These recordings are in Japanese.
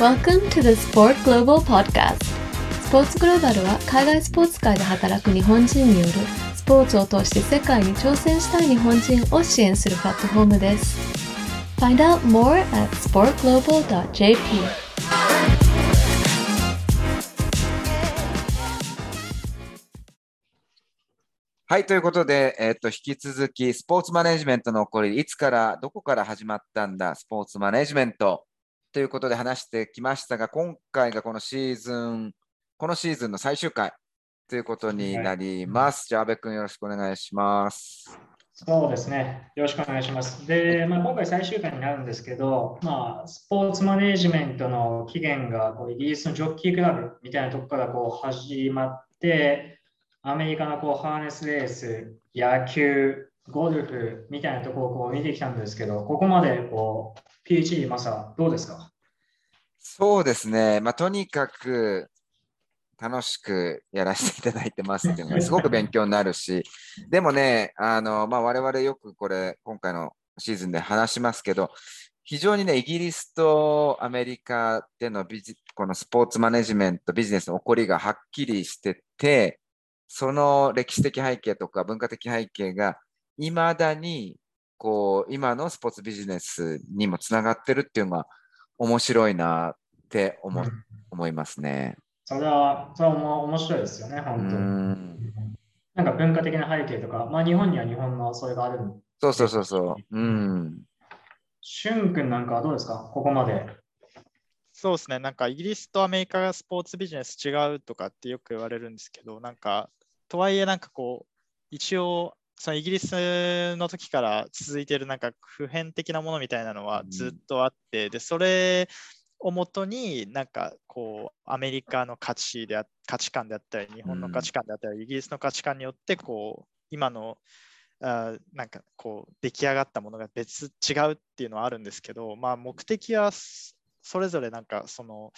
Welcome to the Sport Global Podcast. スポーツグローバルは海外スポーツ界で働く日本人によるスポーツを通して世界に挑戦したい日本人を支援するプラットフォームです。Find out more at sportglobal.jp. はい、ということで、えっと、引き続き、スポーツマネジメントの起こり、いつから、どこから始まったんだ、スポーツマネジメントということで話してきましたが、今回がこのシーズン、このシーズンの最終回ということになります。じゃあ、阿部君よろしくお願いします。そうですね。よろしくお願いします。で、まあ、今回最終回になるんですけど、まあ、スポーツマネジメントの起源がこうイギリスのジョッキークラブみたいなところからこう始まって、アメリカのこうハーネスレース、野球、ゴルフみたいなところをこう見てきたんですけど、ここまでこう PhD マサどうですか？そうですね、まあ、とにかく楽しくやらせていただいてますっていうのがすごく勉強になるし、でもね、あのまあ、我々よくこれ、今回のシーズンで話しますけど、非常にね、イギリスとアメリカでのビジこのスポーツマネジメント、ビジネスの起こりがはっきりしてて、その歴史的背景とか文化的背景がいまだにこう今のスポーツビジネスにもつながってるっていうのが面白いなって思,、思いますね。それは、それはも面白いですよね、う本当に。んなんか文化的な背景とか、まあ日本には日本のそれがあるんそうそうそうそう。うん。しゅんくんなんかはどうですか？ここまで。そうですね、なんかイギリスとアメリカがスポーツビジネス違うとかってよく言われるんですけど、なんか、とはいえ、なんかこう、一応、そのイギリスの時から続いているなんか普遍的なものみたいなのはずっとあって、で、それをもとになんかこう、アメリカの価値であ価値観であったり、日本の価値観であったり、イギリスの価値観によって、こう、今のあーなんかこう出来上がったものが別違うっていうのはあるんですけど、まあ、目的はそそれぞれなんかその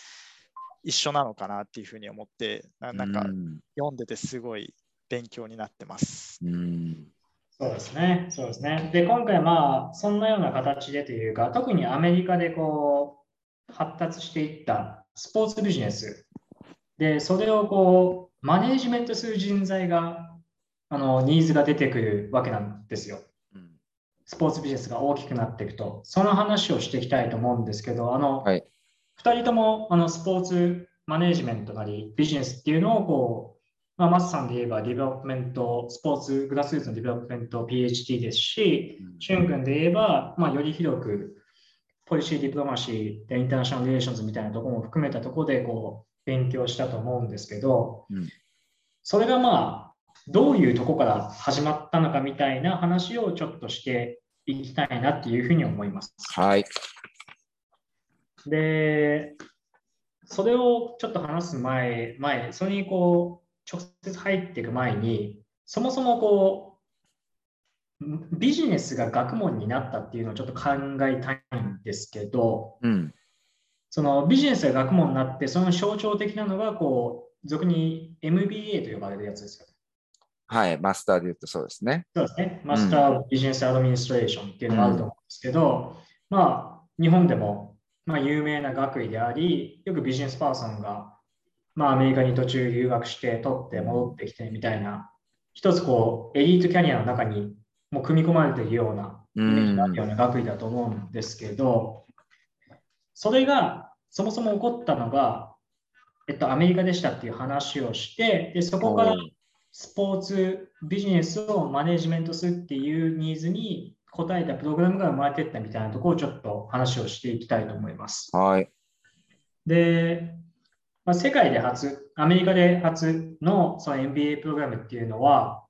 一緒なのかなっていうふうに思ってななんかうん。読んでてすごい勉強になってます。うんそうですね。そうですね。で、今回まあ、そんなような形でというか、特にアメリカでこう、発達していったスポーツビジネス。で、それをこう、マネージメントする人材が、あの、ニーズが出てくるわけなんですよ。うんスポーツビジネスが大きくなっていくと、その話をしていきたいと思うんですけど、あの、はい2人ともあのスポーツマネージメントなりビジネスっていうのをこう、まあ、マスさんで言えばディベロップメント、スポーツグラスルーツのディベロップメント PhD ですし、シュン君で言えば、まあ、より広くpolicy diplomacy で international relations みたいなところも含めたところでこう勉強したと思うんですけど、うんそれがまあどういうところから始まったのかみたいな話をちょっとしていきたいなっていうふうに思います。はい。で、それをちょっと話す前、前、それにこう、直接入っていく前に、そもそもこう、ビジネスが学問になったっていうのをちょっと考えたいんですけど、うん。そのビジネスが学問になって、その象徴的なのが、こう、俗に MBA と呼ばれるやつですよ。はい。マスターで言うとそうですね。そうですね。マスター・ビジネス・アドミニストレーションっていうのがあると思うんですけど、まあ、日本でも、まあ、有名な学位であり、よくビジネスパーソンが、まあ、アメリカに途中留学して、取って戻ってきてみたいな、一つこう、エリートキャリアの中にもう組み込まれているような、イメージがあるような学位だと思うんですけど、それがそもそも起こったのが、えっと、アメリカでしたっていう話をして、でそこからスポーツビジネスをマネジメントするっていうニーズに応えたプログラムが生まれていったみたいなところをちょっと話をしていきたいと思います。はい。で、まあ、世界で初、アメリカで初のその MBA プログラムっていうのは、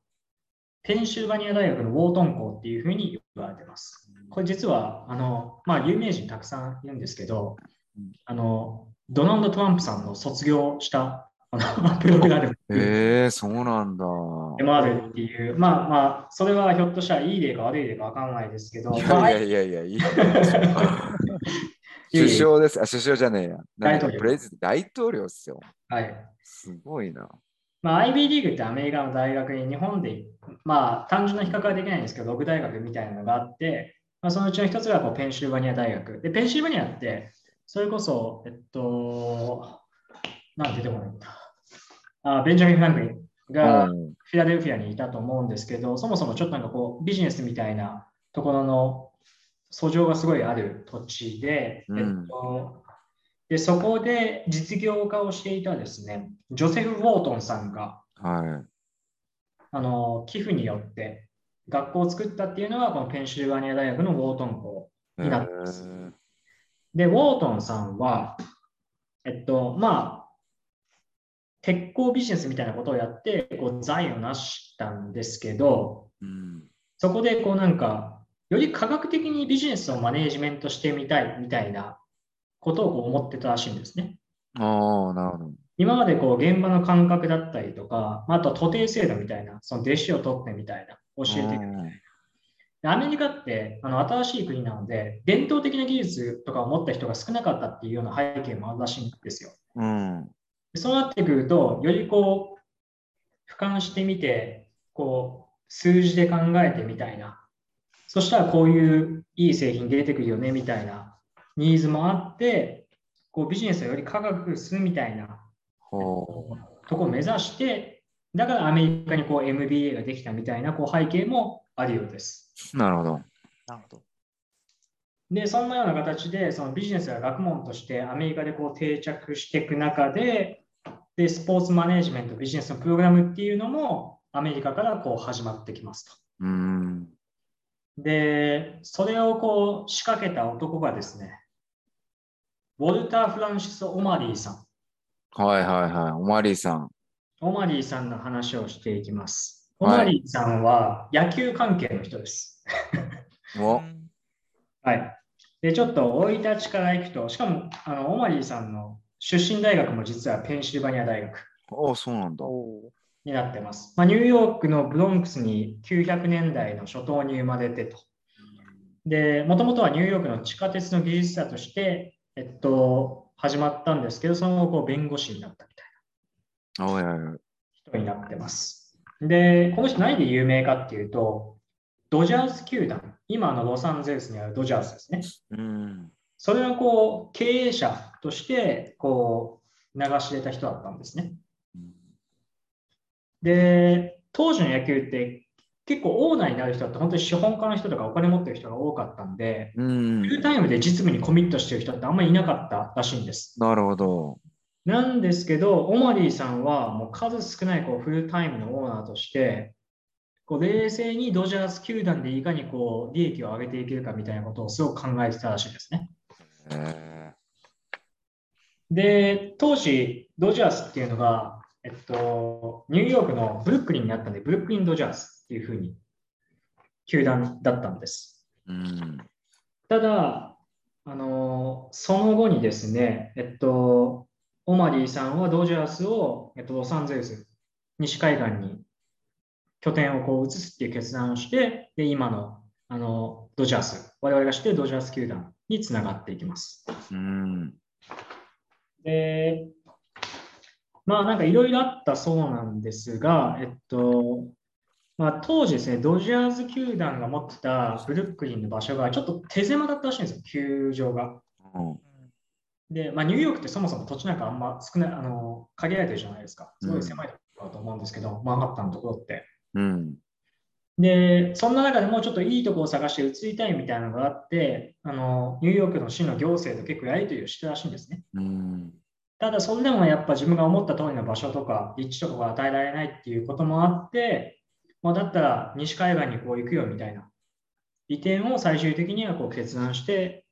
ペンシルバニア大学のウォートン校っていうふうに言われてます。これ実は、あの、まあ、有名人たくさんいるんですけど、あの、ドナルド・トランプさんの卒業したあのプログラムっていうへえ、そうなんだ。でもあるっていう、まあまあ、それはひょっとしたらいい例か悪い例かわかんないですけど、いまあやいやいやいや、い 首相です。あ、首相じゃねえや。大統領プレジ大統領っすよ。はい。すごいな。まあ、IB リーグってアメリカの大学に日本で、まあ、単純な比較はできないんですけど、6大学みたいなのがあって、まあ、そのうちの一つがこうペンシルバニア大学。で、ペンシルバニアって、それこそ、えっと、なんて出てこないんだ。あベンジャミン・フランクリンがうんフィラデルフィアにいたと思うんですけど、そもそもちょっとなんかこうビジネスみたいなところの訴状がすごいある土地で、うんえっと、でそこで実業家をしていたですね、ジョセフ・ウォートンさんがはあの寄付によって学校を作ったっていうのがこのペンシルバニア大学のウォートン校。い。になってますで、ウォートンさんは、えっと、まあ、鉄鋼ビジネスみたいなことをやって、こう財を成したんですけど、うん。そこでこうなんか、より科学的にビジネスをマネージメントしてみたいみたいなことをこう思ってたらしいんですね。ああ、なるほど。今までこう現場の感覚だったりとか、あとは徒弟制度みたいな、その弟子を取ってみたいな、教えていくみたいな。でアメリカってあの新しい国なので、伝統的な技術とかを持った人が少なかったっていうような背景もあるらしいんですよ。うん。でそうなってくると、よりこう、俯瞰してみて、こう、数字で考えてみたいな。そしたらこういういい製品出てくるよねみたいなニーズもあって、こうビジネスをより科学するみたいなほとこを目指して、だからアメリカにこう MBA ができたみたいなこう背景もあるようです。う。なるほど。なるほど。で、そんなような形で、そのビジネスが学問としてアメリカでこう定着していく中で、で、スポーツマネジメント、ビジネスのプログラムっていうのもアメリカからこう始まってきますと。うん。で、それをこう仕掛けた男がですね、ウォルター・フランシス・オマリーさん。はいはいはい。おまりさん。オマリーさんの話をしていきます。オはいマリーさんは野球関係の人です。おうんはい。で、ちょっと生い立ちからいくと、しかもあのオマリーさんの出身大学も実はペンシルバニア大学おそうなんだ。になってます。まあ、ニューヨークのブロンクスに900年代の初頭に生まれてと。で、もともとはニューヨークの地下鉄の技術者として、えっと、始まったんですけど、その後こう弁護士になったみたいおいおいお人になってます。で、この人何で有名かっていうと、ドジャース球団、今のロサンゼルスにあるドジャースですね。うん。それのこう経営者としてこう流し入れた人だったんですね。で、当時の野球って結構オーナーになる人って本当に資本家の人とかお金持ってる人が多かったんで、うんフ。ルタイムで実務にコミットしてる人ってあんまりいなかったらしいんです。なるほど。なんですけど、オマリーさんはもう数少ないこうフルタイムのオーナーとして、こう冷静にドジャース球団でいかにこう利益を上げていけるかみたいなことをすごく考えてたらしいですね。へで、当時、ドジャースっていうのが、えっと、ニューヨークのブルックリンにあったんで、ブルックリンドジャースっていうふうに、球団だったんです。ーうん。ただ、あのその後にですね、えっと、オマリーさんはドジャースを、えっと、ロサンゼルス、西海岸に拠点をこう移すっていう決断をして、で、今のあのドジャース、我々が知っているドジャース球団につながっていきます。うん。で、まあなんかいろいろあったそうなんですが、えっと、まあ当時ですね、ドジャーズ球団が持ってたブルックリンの場所がちょっと手狭だったらしいんですよ、球場が。うんで、まあニューヨークってそもそも土地なんかあんま少ない、あの、限られてるじゃないですか。すごい狭いところだと思うんですけど、マンハッタンのところって。うん。で、そんな中でもうちょっといいところを探して移りたいみたいなのがあって、あの、ニューヨークの市の行政と結構やり取りをしてたらしいんですね。うん。ただ、それでもやっぱ自分が思った通りの場所とか、立地とかが与えられないっていうこともあって、まあ、だったら西海岸にこう行くよみたいな移転を最終的にはこう決断して、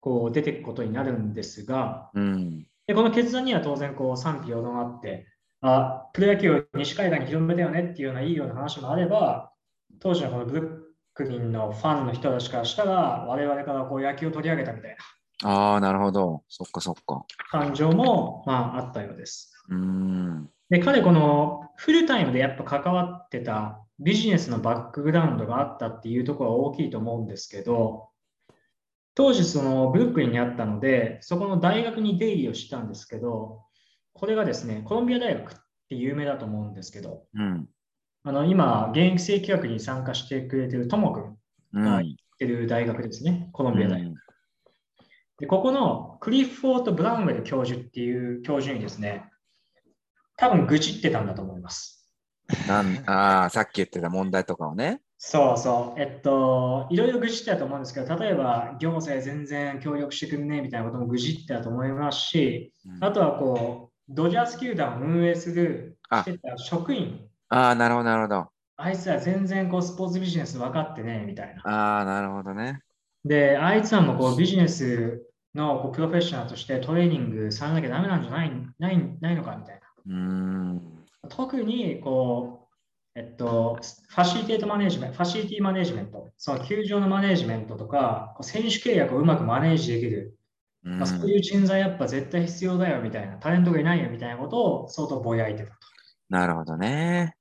こう出ていくことになるんですが、うん。でこの決断には当然こう賛否両論あって、あ、プロ野球を西海岸に広めたよねっていうようないいような話もあれば、当時のこのブルックリンのファンの人たちからしたら、我々からこう野球を取り上げたみたいなああ、なるほど。そっかそっか。感情も、まあ、あったようです。うん。で、彼、このフルタイムでやっぱ関わってたビジネスのバックグラウンドがあったっていうところは大きいと思うんですけど、当時そのブルックリンにあったので、そこの大学に出入りをしたんですけど、これがですね、コロンビア大学って有名だと思うんですけど、うん。あの今、現役生企画に参加してくれてるともくんうん。はいってる大学ですね、コロンビア大学。で、ここのクリフォート・ブラウンウェル教授っていう教授にですね、多分愚痴ってたんだと思います。なんああ、さっき言ってた問題とかをね。そうそう。えっと、いろいろ愚痴ってたと思うんですけど、例えば行政全然協力してくんねえみたいなことも愚痴ってたと思いますし、うんあとはこう、ドジャース球団を運営するあしてた職員、ああ、なるほど、なるほど。あいつら全然こうスポーツビジネス分かってねえみたいな。ああ、なるほどね。で、あいつらもこうビジネスのこうプロフェッショナルとしてトレーニングされなきゃダメなんじゃないないないのかみたいな。うーん。特にこう、えっと、ファシリテートマネジメント、ファシリティマネジメント、その球場のマネジメントとか、こう選手契約をうまくマネージできる、うんまあ、そういう人材やっぱ絶対必要だよみたいな、タレントがいないよみたいなことを相当ぼやいてたと。なるほどね。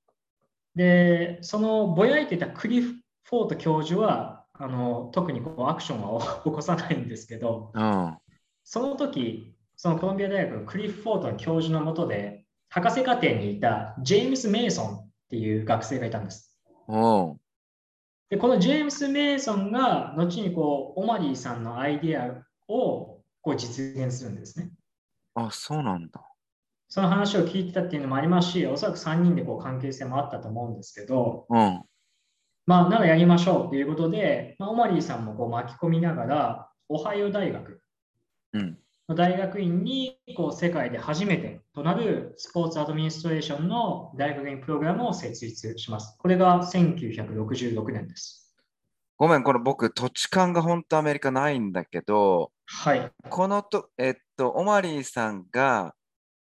で、そのぼやいてたクリフォート教授は、あの特にこうアクションは起こさないんですけど、うん。その時、そのコロンビア大学のクリフ・フォートの教授のもとで、博士課程にいたジェームス・メイソンっていう学生がいたんです。おうで、このジェームス・メイソンが、後にこう、オマリーさんのアイデアをこう実現するんですね。あ、そうなんだ。その話を聞いてたっていうのもありますし、おそらく3人でこう関係性もあったと思うんですけど、うん。まあ、ならやりましょうということで、まあ、オマリーさんもこう巻き込みながら、オハイオ大学うん。の大学院にこう世界で初めてとなるスポーツアドミニストレーションの大学院プログラムを設立します。これが1966年です。ごめん、これ僕、土地勘が本当アメリカないんだけど、はい。このと、えっと、オマリーさんが、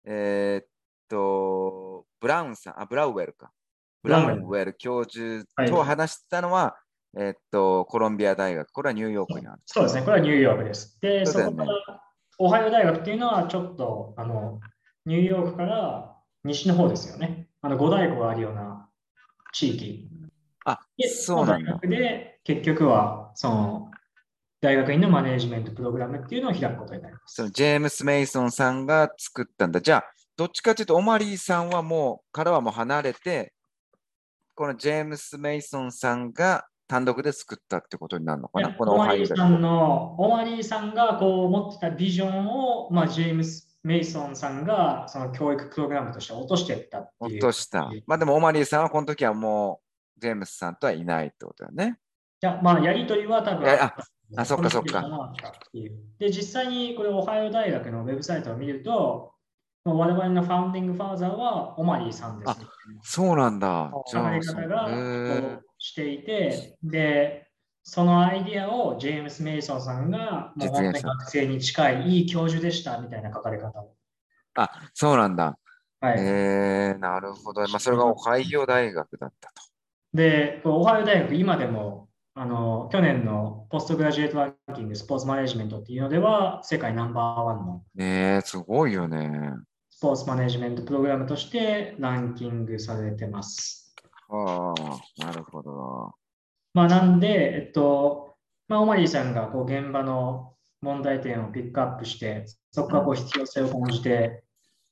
えーっと、ブラウンさん、あ、ブラウウェルか。ブラウンウェル教授とはい話したのは、えっと、コロンビア大学。これはニューヨークにある。そうですね。これはニューヨークです。で、そねこからオハイオ大学っていうのはちょっとあのニューヨークから西の方ですよね。あの五大湖があるような地域。あ、で、そうなんだで結局はその大学院のマネージメントプログラムっていうのを開くことになります。そのジェームス・メイソンさんが作ったんだ。じゃあ、どっちかというと、オマリーさんはもう、からはもう離れて、このジェームス・メイソンさんが単独で作ったってことになるのかな、ねこのオ。マリーさんの、オマリーさんがこう持ってたビジョンを、まあ、ジェームス・メイソンさんがその教育プログラムとして落としていった。落とした。まあでも、オマリーさんはこの時はもう、ジェームスさんとはいないってことだよね。いや、まあ、やりとりは多分あそっかそっかで、実際にこれ、オハイオ大学のウェブサイトを見ると、まあ我々のファウンディングファーザーはオマリーさんです、ね。そうなんだ。考えそう方がしていて、で、そのアイディアをジェームス・メイソンさんが、もう本当に学生に近いいい教授でしたみたいな書かれ方を。あ、そうなんだ。はい。えー、なるほど。まあ、それがオハイオ大学だったと。で、オハイオ大学、今でも、あの、去年のポストグラジュエートランキング、スポーツマネジメントっていうのでは、世界ナンバーワンのねえ、すごいよね。スポーツマネジメントプログラムとしてランキングされてます。はあ、なるほど。まあ、なんで、えっと、まあ、オマリーさんがこう現場の問題点をピックアップして、そこからこう必要性を感じて、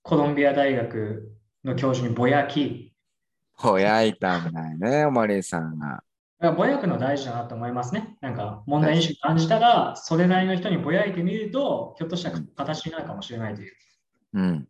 コロンビア大学の教授にぼやき、ほやいたんだよね、オマリーさんが。ぼやくの大事だなと思いますね。なんか問題意識感じたら、それなりの人にぼやいてみると、ひょっとしたら形になるかもしれないという、うん。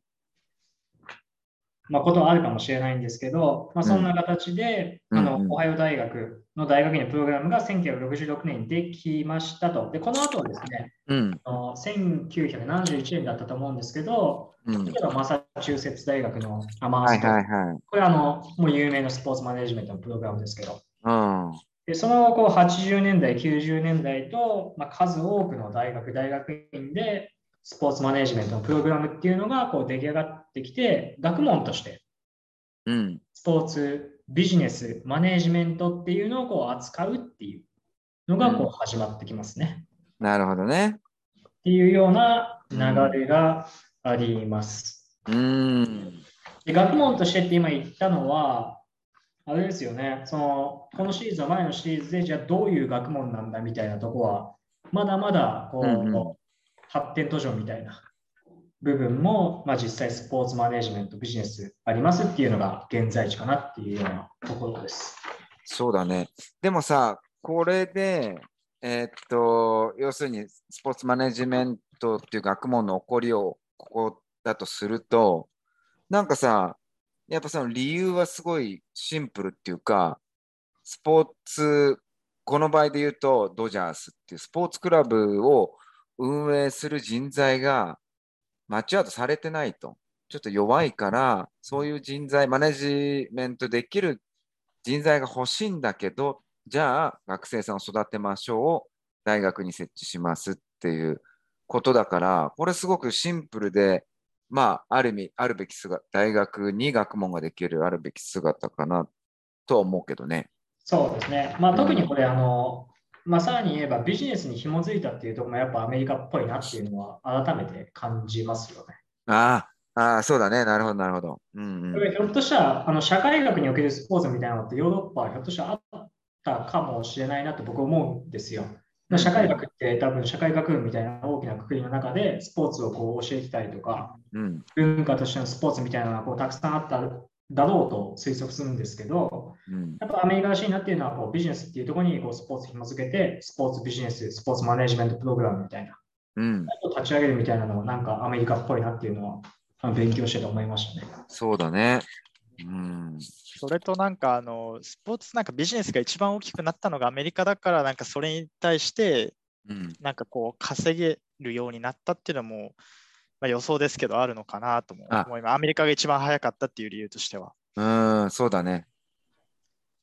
まあ、ことはあるかもしれないんですけど、まあ、そんな形で、うんあのうんうんオハイオ大学の大学院のプログラムが1966年にできましたと。で、この後はですね、うん。あの1971年だったと思うんですけど、うん。例えばマサチューセッツ大学のアマーはいスト、はいはい。これはあのもう有名なスポーツマネジメントのプログラムですけど、うん。でその後こう80年代、90年代と、まあ、数多くの大学、大学院でスポーツマネジメントのプログラムっていうのがこう出来上がってきて、学問としてうん。スポーツ、ビジネス、マネジメントっていうのをこう扱うっていうのがこう始まってきますね。なるほどね。っていうような流れがあります。うん。で学問としてって今言ったのは、あれですよね、そのこのシリーズの前のシリーズで、じゃあどういう学問なんだみたいなとこは、まだまだこう、うんうん発展途上みたいな部分も、まあ、実際スポーツマネジメント、ビジネスありますっていうのが現在地かなっていうようなところです。そうだね。でもさ、これで、えーっと、要するにスポーツマネジメントっていう学問の起こりをここだとすると、なんかさ、やっぱその理由はすごいシンプルっていうか、スポーツ、この場合で言うとドジャースっていうスポーツクラブを運営する人材がマッチアウトされてないと。ちょっと弱いから、そういう人材、マネジメントできる人材が欲しいんだけど、じゃあ学生さんを育てましょうを大学に設置しますっていうことだから、これすごくシンプルで、まあ、ある意味、あるべき姿、大学に学問ができるあるべき姿かなとは思うけどね。そうですね。まあ、特にこれ、あの、まあ、さらに言えばビジネスに紐づいたっていうところもやっぱアメリカっぽいなっていうのは改めて感じますよね。ああ、ああ、そうだね。なるほど、なるほど。うんうん。これひょっとしたらあの社会学におけるスポーツみたいなのってヨーロッパはひょっとしたらあったかもしれないなって僕思うんですよ。まあ社会学って多分社会学部みたいな大きなくくりの中でスポーツをこう教えてたりとかうん、文化としてのスポーツみたいなのがこうたくさんあっただろうと推測するんですけど、うん、やっぱアメリカらしいなっていうのはこうビジネスっていうところにこうスポーツ紐付けてスポーツビジネス、スポーツマネジメントプログラムみたいなうん。立ち上げるみたいなのもなんかアメリカっぽいなっていうのは勉強してて思いましたね。そうだね。うん。それとなんかあのスポーツなんかビジネスが一番大きくなったのがアメリカだからなんかそれに対してうん、なんかこう稼げるようになったっていうのも、まあ、予想ですけどあるのかなと思います。アメリカが一番早かったっていう理由としては。うん、そうだね。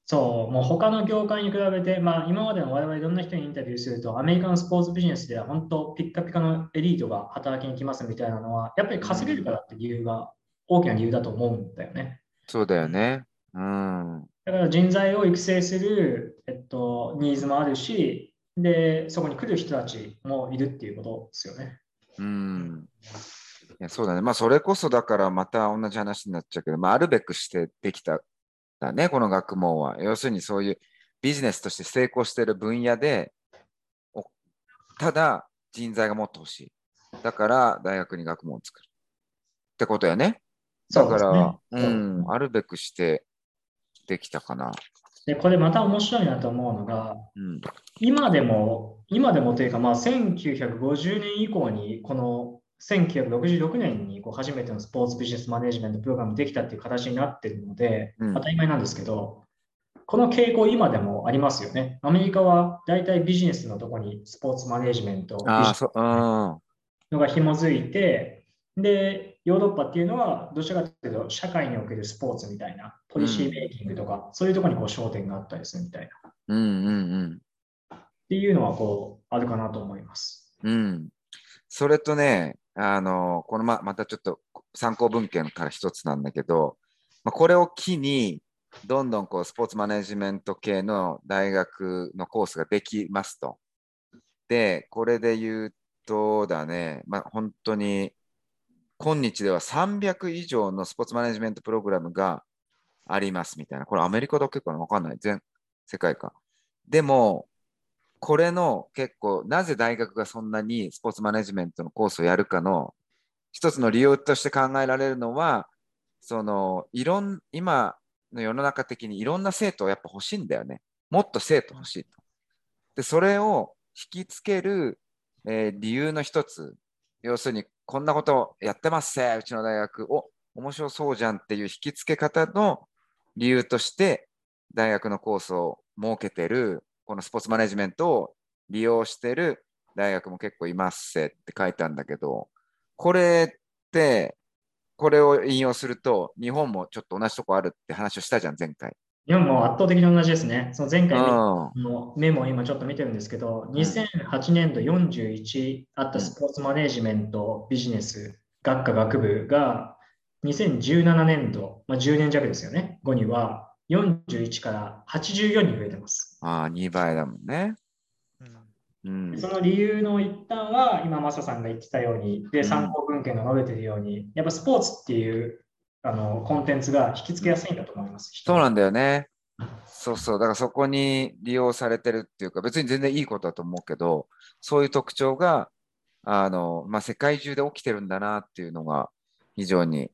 そう、もう他の業界に比べて、まあ、今までの我々いろんな人にインタビューすると、アメリカのスポーツビジネスでは本当、ピッカピカのエリートが働きに来ますみたいなのは、やっぱり稼げるからって理由が大きな理由だと思うんだよね。そうだよね。うん。だから人材を育成する、えっと、ニーズもあるし、で、そこに来る人たちもいるっていうことですよね。うん。いや、そうだね。まあ、それこそだからまた同じ話になっちゃうけど、まあ、あるべくしてできただね、この学問は。要するにそういうビジネスとして成功している分野で、おただ人材がもっと欲しい。だから大学に学問を作る。ってことやね。だから、うそう、ん、あるべくしてできたかな。で、これまた面白いなと思うのが、うん。今でも、今でもというか、まあ、1950年以降に、この1966年にこう初めてのスポーツビジネスマネジメントプログラムできたっていう形になってるので、うん当たり前なんですけど、この傾向、今でもありますよね。アメリカは大体ビジネスのところにスポーツマネジメント。のが紐づいて、で、ヨーロッパっていうのは、どちらかというと、社会におけるスポーツみたいな、ポリシーメイキングとか、そういうところにこう焦点があったりするみたいな。うんうんっていうのはこうあるかなと思います。うん。うん。それとね、あの、このま、またちょっと参考文献から一つなんだけど、まあ、これを機に、どんどんこうスポーツマネジメント系の大学のコースができますと。で、これで言うとだね、まあ、本当に今日では300以上のスポーツマネジメントプログラムがありますみたいな。これアメリカだけかな？わかんない。全世界か。でも、これの結構、なぜ大学がそんなにスポーツマネジメントのコースをやるかの一つの理由として考えられるのは、その、いろん、今の世の中的にいろんな生徒をやっぱ欲しいんだよね。もっと生徒欲しいと。で、それを引きつける、えー理由の一つ、要するに、こんなことやってますせ、うちの大学。お、面白そうじゃんっていう引きつけ方の理由として、大学のコースを設けてる、このスポーツマネジメントを利用してる大学も結構いますせって書いてあるんだけど、これって、これを引用すると、日本もちょっと同じとこあるって話をしたじゃん、前回。日本も圧倒的に同じですね。その前回うん。のメモを今ちょっと見てるんですけど、2008年度41あったスポーツマネジメントビジネス学科学部が2017年度、まあ、10年弱ですよね、後には41から84に増えてます。ああ、2倍だもんね。うんうん。その理由の一端は、今、マサさんが言ってたように、で、うん参考文献が述べてるように、やっぱスポーツっていうあのコンテンツが引きつけやすいんだと思います。そうなんだよね。そうそう。だからそこに利用されてるっていうか、別に全然いいことだと思うけど、そういう特徴が、あの、まあ、世界中で起きてるんだなっていうのが、非常に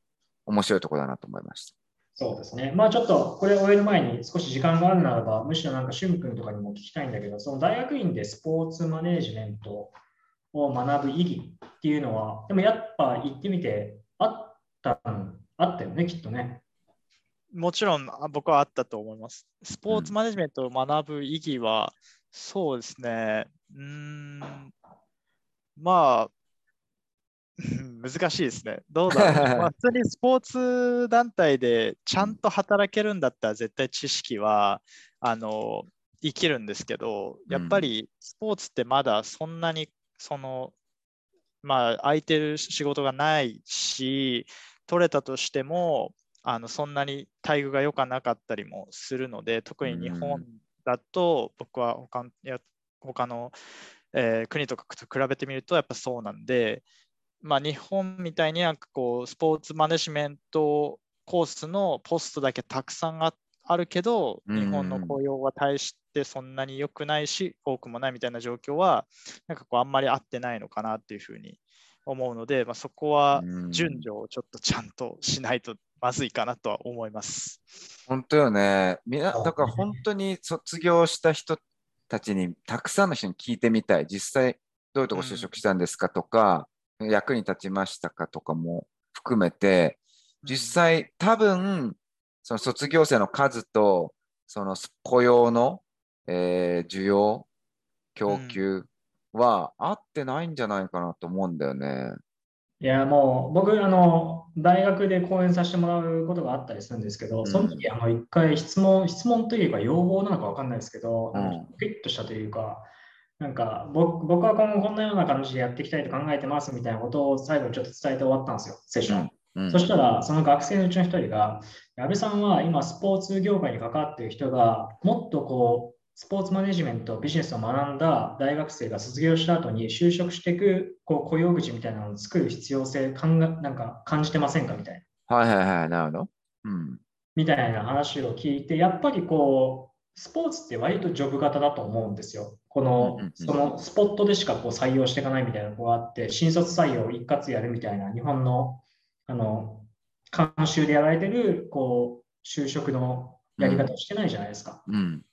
面白いところだなと思いました。そうですね。まあちょっとこれを終える前に少し時間があるならば、むしろなんかしゅん君とかにも聞きたいんだけど、その大学院でスポーツマネージメントを学ぶ意義っていうのは、でもやっぱ行ってみてあったあったよね、きっとね。もちろんあ僕はあったと思います。スポーツマネジメントを学ぶ意義は、そうですね。うーん、まあ、難しいですね。どうだろう。まあ、普通にスポーツ団体でちゃんと働けるんだったら絶対知識はあの生きるんですけど、やっぱりスポーツってまだそんなにその、まあ、空いてる仕事がないし、取れたとしても、あのそんなに待遇が良くなかったりもするので、特に日本だと僕は他や他の、えー国とかと比べてみるとやっぱそうなんで、まあ、日本みたいになんかこうスポーツマネジメントコースのポストだけたくさんああるけど、日本の雇用は大してそんなに良くないし、多くもないみたいな状況は、なんかこうあんまり合ってないのかなっていうふうに思うので、まあ、そこはうん順序をちょっとちゃんとしないとまずいかなとは思います。本当よね。みなだから本当に卒業した人たちに、たくさんの人に聞いてみたい。実際、どういうとこ就職したんですかとか、役に立ちましたかとかも含めて、実際、多分、その卒業生の数と、その雇用の、えー需要、供給は合ってないんじゃないかなと思うんだよね。いや、もう僕、あの、大学で講演させてもらうことがあったりするんですけど、んその時、あの、一回質問、質問というか要望なのかわかんないですけど、うんットしたというか、なんか僕僕は今後こんなような感じでやっていきたいと考えてますみたいなことを最後にちょっと伝えて終わったんですよ、セッション。うんそしたら、その学生のうちの一人が、矢部さんは今、スポーツ業界に関わっている人が、もっとこう、スポーツマネジメント、ビジネスを学んだ大学生が卒業した後に就職していくこう雇用口みたいなのを作る必要性考えなんか感じてませんかみたいな。はいはいはい、なるほど。うん。みたいな話を聞いて、やっぱりこう、スポーツって割とジョブ型だと思うんですよ。このうんうんうん、そのスポットでしかこう採用していかないみたいなのがあって、新卒採用を一括やるみたいな日本の、あの、慣習でやられてる、こう、就職のやり方をしてないじゃないですか。うん。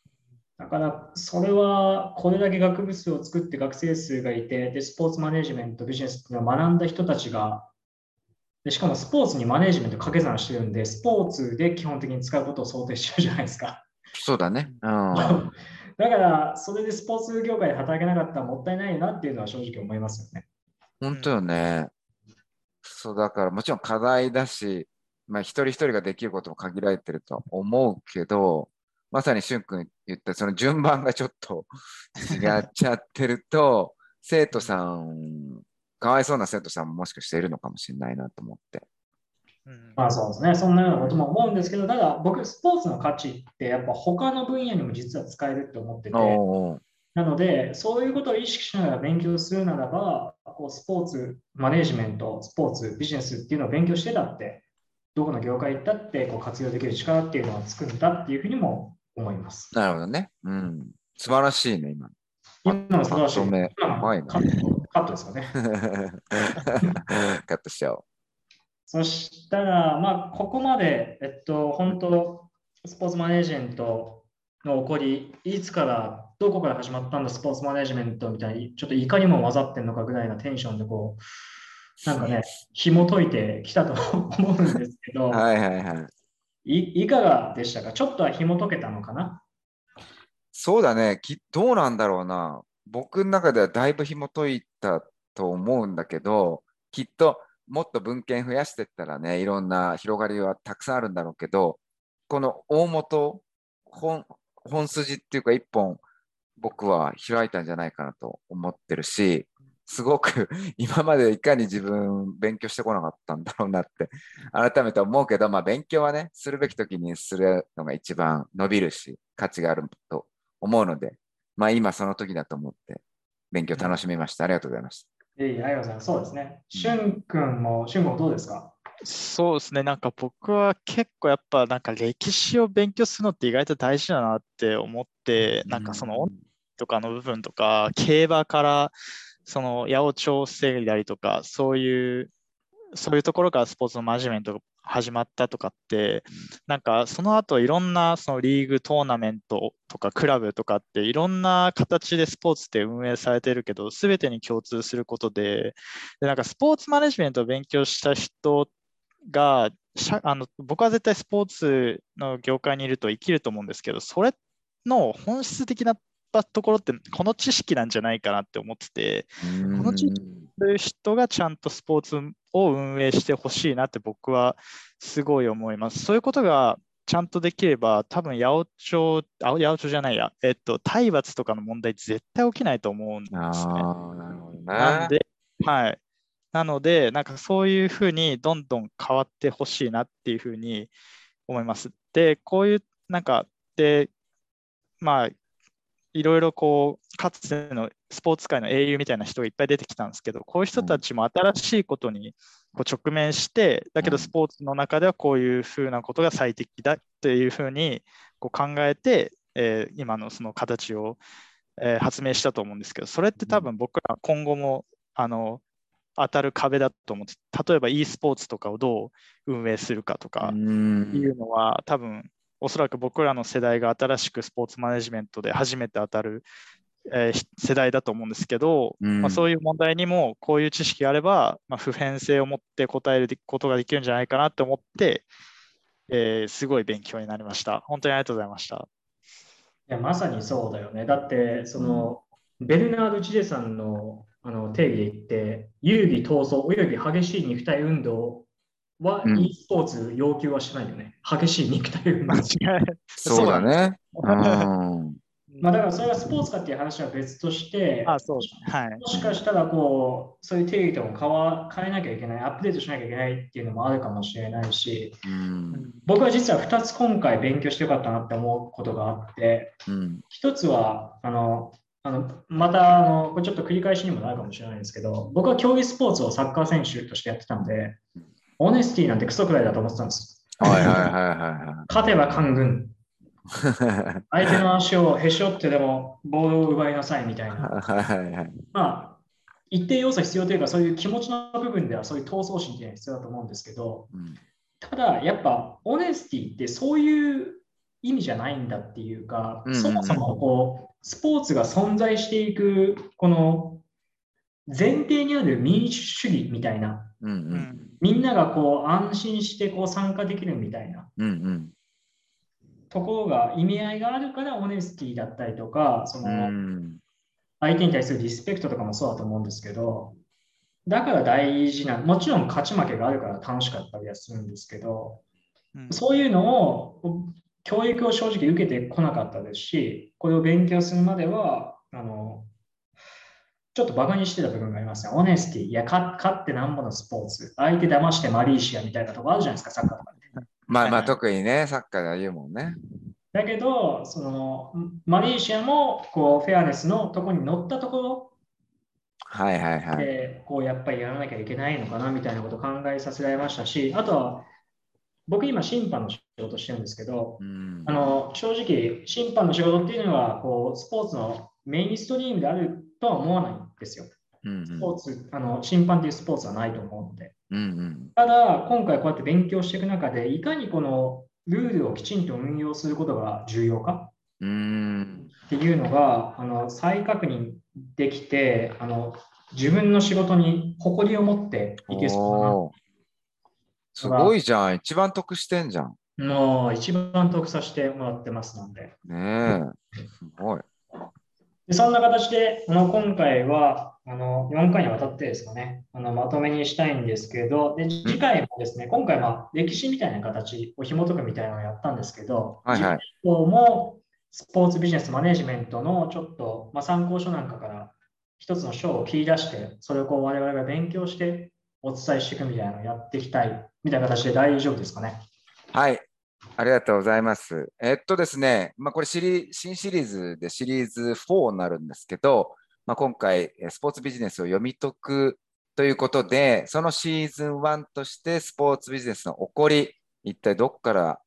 だから、それは、これだけ学部数を作って学生数がいて、で、スポーツマネジメント、ビジネスっていうのを学んだ人たちが、でしかもスポーツにマネジメント掛け算してるんで、スポーツで基本的に使うことを想定してるじゃないですか。そうだね。うん。だから、それでスポーツ業界で働けなかったらもったいないなっていうのは正直思いますよね。本当よね。そうだからもちろん課題だし、まあ一人一人ができることも限られてるとは思うけど、まさにしゅんくん言ったその順番がちょっと違っちゃってると、生徒さん、かわいそうな生徒さんももしかしているのかもしれないなと思って。うんまあそうですね。そんなようなことも思うんですけど、ただ僕、スポーツの価値ってやっぱ他の分野にも実は使えるって思ってて、なので、そういうことを意識しながら勉強するならば、こうスポーツマネジメント、スポーツ、ビジネスっていうのを勉強してたって、どこの業界行ったってこう活用できる力っていうのはつくんだっていうふうにも思います。なるほどね。うん。素晴らしいね、今。今の素晴らしい。今いなカットですかね。カットしちゃおう。そしたら、まあ、ここまで、えっと、本当、スポーツマネジメントの起こり、いつから、どこから始まったんだ、スポーツマネジメントみたいに、ちょっといかにも混ざってんのかぐらいなテンションで、こう、なんかね、紐解いてきたと思うんですけど、はいはいはい。いいかがでしたか？ちょっとは紐解けたのかな？そうだね。きどうなんだろうな。僕の中ではだいぶ紐解いたと思うんだけど、きっともっと文献増やしていったらね、いろんな広がりはたくさんあるんだろうけど、この大元、本本筋っていうか一本、僕は開いたんじゃないかなと思ってるし、すごく 今までいかに自分勉強してこなかったんだろうなって改めて思うけど、まあ勉強はね、するべき時にするのが一番伸びるし、価値があると思うので、まあ今その時だと思って勉強楽しみました。ありがとうございましいえいえ、ありがとうございます。そうですね。しゅんくんも、しゅんくんもどうですか？そうですね、なんか僕は結構やっぱなんか歴史を勉強するのって意外と大事だなって思って、た。なんかそのとかの部分とか、競馬からその八百長整理だりとか、そういう、そういうところからスポーツのマネジメントが始まったとかって、なんかその後いろんなそのリーグトーナメントとかクラブとかっていろんな形でスポーツって運営されてるけど、すべてに共通することで、でなんかスポーツマネジメントを勉強した人が、あの僕は絶対スポーツの業界にいると生きると思うんですけど、それの本質的なところってこの知識なんじゃないかなって思ってて、この地域そういう人がちゃんとスポーツを運営してほしいなって僕はすごい思います。そういうことがちゃんとできれば、多分八百長、あ八百長じゃないや、えっと、体罰とかの問題絶対起きないと思うんですね。なるほどね。なんで、はい。なので、なんかそういうふうにどんどん変わってほしいなっていうふうに思います。で、こういう、なんか、で、まあ、いろいろこう、かつてのスポーツ界の英雄みたいな人がいっぱい出てきたんですけど、こういう人たちも新しいことにこう直面して、だけどスポーツの中ではこういうふうなことが最適だっていうふうにこう考えて、えー今のその形を、えー発明したと思うんですけど、それって多分僕ら今後もあの当たる壁だと思って、例えば e スポーツとかをどう運営するかとかういんうのは、多分おそらく僕らの世代が新しくスポーツマネジメントで初めて当たる、えーひ世代だと思うんですけど、うんまあ、そういう問題にもこういう知識があれば、まあ、普遍性を持って答えることができるんじゃないかなと思って、えーすごい勉強になりました。本当にありがとうございました。いやまさにそうだよね。だって、その、ベルナード・チデさんのあの定義で言って、遊戯、闘争および激しい肉体運動は、うん e スポーツ要求はしないよね。激しい肉体運動間。違いない。そうだね。まあだからそれはスポーツかっていう話は別として、あ、そう。はい。もしかしたらこう、そういう定義とも変わ変えなきゃいけない、アップデートしなきゃいけないっていうのもあるかもしれないし、うん僕は実は2つ今回勉強してよかったなって思うことがあって、うん一つは、あの、あのまたあの、これちょっと繰り返しにもなるかもしれないんですけど、僕は競技スポーツをサッカー選手としてやってたんで、オネスティなんてクソくらいだと思ってたんです。はいはいはいは勝てば官軍。相手の足をへし折ってでもボールを奪いなさいみたいな。はいはいはい。まあ、一定要素必要というか、そういう気持ちの部分ではそういう闘争心っていうのは必要だと思うんですけど、うんただ、やっぱ、オネスティってそういう意味じゃないんだっていうか、そもそもこう、スポーツが存在していく、この前提にある民主主義みたいな、うんううんん。みんながこう安心してこう参加できるみたいな。うんうん。ところが意味合いがあるから、オネスティだったりとか、その、うん相手に対するリスペクトとかもそうだと思うんですけど、だから大事な、もちろん勝ち負けがあるから楽しかったりはするんですけど、うん。そういうのを教育を正直受けてこなかったですし、これを勉強するまでは、あのちょっとバカにしてた部分がありますね。オネスティ、いや、勝勝ってなんぼのスポーツ、相手騙してマリーシアみたいなとこあるじゃないですか、サッカーとかって。まあまあはい特にね、サッカーでは言うもんね。だけど、そのマリーシアもこうフェアネスのところに乗ったところはいはいはい。で、こうやっぱりやらなきゃいけないのかなみたいなことを考えさせられましたし、あとは僕今審判の仕事してるんですけど、うんあの正直審判の仕事っていうのはこうスポーツのメインストリームであるとは思わないんですよ。うんスポーツ、あの審判っていうスポーツはないと思うので。うんうんただ、今回こうやって勉強していく中で、いかにこのルールをきちんと運用することが重要かうんっていうのがあの再確認できてあの、自分の仕事に誇りを持っていけそうだな。すごいじゃん。一番得してんじゃん。もう一番得させてもらってますので。ねえ。すごい。でそんな形で、あの今回はあの4回にわたってですかね、あのまとめにしたいんですけど、で次回もですね、今回は歴史みたいな形を紐解くみたいなのをやったんですけど、はいはいもスポーツビジネスマネジメントのちょっと、まあ、参考書なんかから一つの章を切り出して、それをこう我々が勉強してお伝えしていくみたいなのをやっていきたいみたいな形で大丈夫ですかね？はい。ありがとうございます。えっとですね、まあ、これシリ新シリーズでシリーズ4になるんですけど、まあ、今回、スポーツビジネスを読み解くということで、そのシーズン1としてスポーツビジネスの起こり、一体どこから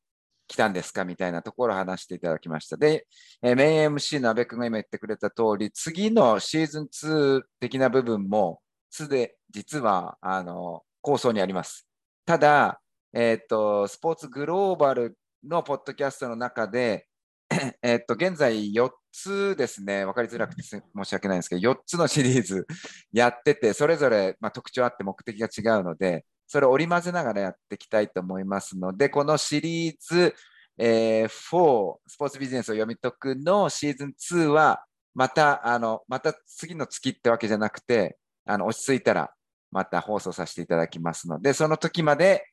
来たんですかみたいなところを話していただきました。で、えーメイン MC の阿部君が今言ってくれた通り、次のシーズン2的な部分も、すで実はあの構想にあります。ただ、えっ、と、スポーツグローバルのポッドキャストの中で、えっと、現在4つですね、分かりづらくて申し訳ないんですけど、4つのシリーズ やってて、それぞれ、まあ、特徴あって目的が違うので、それを織り交ぜながらやっていきたいと思いますので、このシリーズ、えー、4、スポーツビジネスを読み解くのシーズン2は、また、あの、また次の月ってわけじゃなくて、あの、落ち着いたら、また放送させていただきますので、その時まで、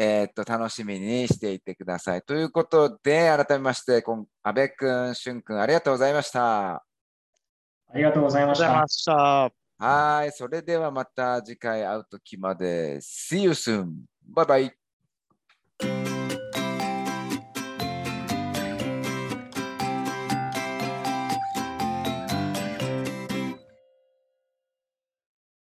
えー、っと、楽しみにしていてください。ということで、改めまして、阿部君、俊君、ありがとうございました。ありがとうございました。はい、それではまた次回会う時まで。See you soon! バイバイ